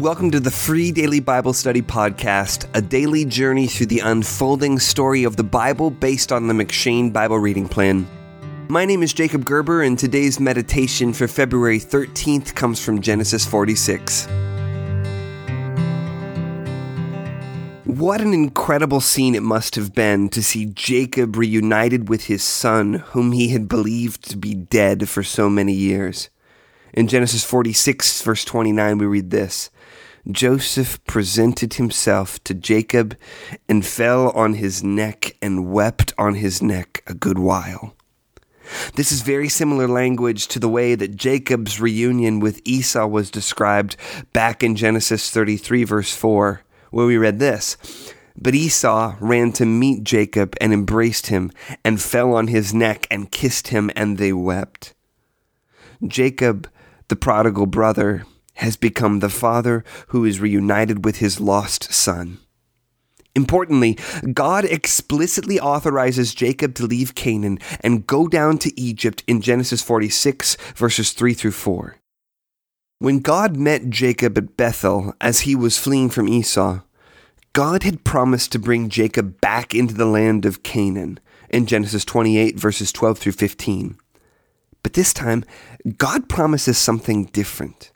Welcome to the free daily Bible study podcast, a daily journey through the unfolding story of the Bible based on the M'Cheyne Bible reading plan. My name is Jacob Gerber, and today's meditation for February 13th comes from Genesis 46. What an incredible scene it must have been to see Jacob reunited with his son, whom he had believed to be dead for so many years. In Genesis 46, verse 29, we read this Joseph presented himself to Jacob and fell on his neck and wept on his neck a good while. This is very similar language to the way that Jacob's reunion with Esau was described back in Genesis 33, verse 4, where we read this. But Esau ran to meet Jacob and embraced him, and fell on his neck and kissed him, and they wept. Jacob the prodigal brother has become the father who is reunited with his lost son. Importantly, God explicitly authorizes Jacob to leave Canaan and go down to Egypt in Genesis 46, verses 3 through 4. When God met Jacob at Bethel as he was fleeing from Esau, God had promised to bring Jacob back into the land of Canaan in Genesis 28, verses 12 through 15. But this time, God promises something different.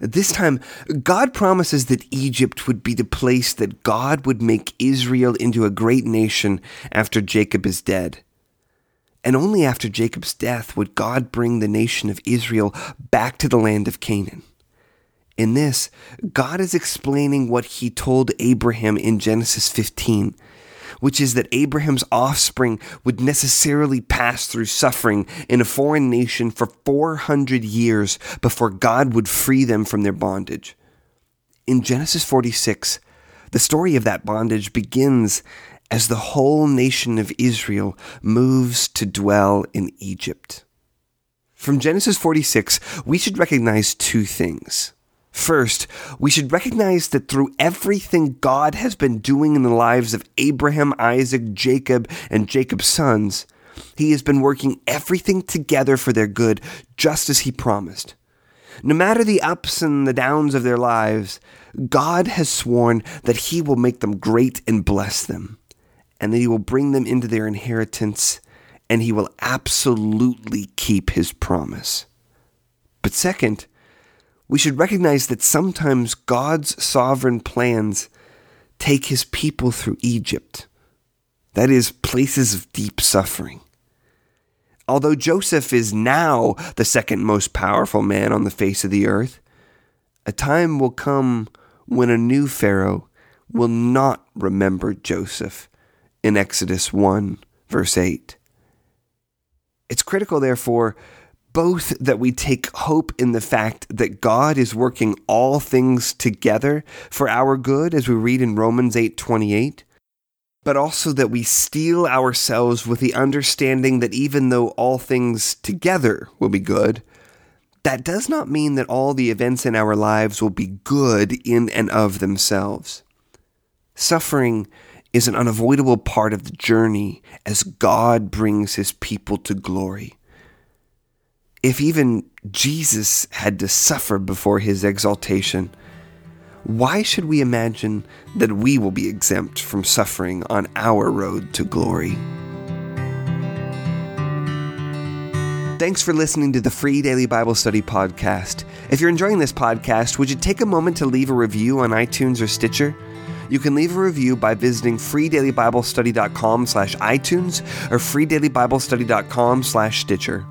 This time, God promises that Egypt would be the place that God would make Israel into a great nation after Jacob is dead. And only after Jacob's death would God bring the nation of Israel back to the land of Canaan. In this, God is explaining what he told Abraham in Genesis 15 which is that Abraham's offspring would necessarily pass through suffering in a foreign nation for 400 years before God would free them from their bondage. In Genesis 46, the story of that bondage begins as the whole nation of Israel moves to dwell in Egypt. From Genesis 46, we should recognize two things. First, we should recognize that through everything God has been doing in the lives of Abraham, Isaac, Jacob, and Jacob's sons, he has been working everything together for their good, just as he promised. No matter the ups and the downs of their lives, God has sworn that he will make them great and bless them, and that he will bring them into their inheritance, and he will absolutely keep his promise. But second, we should recognize that sometimes God's sovereign plans take his people through Egypt. That is, places of deep suffering. Although Joseph is now the second most powerful man on the face of the earth, a time will come when a new Pharaoh will not remember Joseph in Exodus 1, verse 8. It's critical, therefore, both that we take hope in the fact that God is working all things together for our good as we read in Romans 8:28 but also that we steel ourselves with the understanding that even though all things together will be good that does not mean that all the events in our lives will be good in and of themselves. Suffering is an unavoidable part of the journey as God brings his people to glory if even Jesus had to suffer before his exaltation, why should we imagine that we will be exempt from suffering on our road to glory? Thanks for listening to the free daily Bible study podcast. If you're enjoying this podcast, would you take a moment to leave a review on iTunes or Stitcher? You can leave a review by visiting freedailybiblestudy.com slash iTunes or freedailybiblestudy.com slash Stitcher.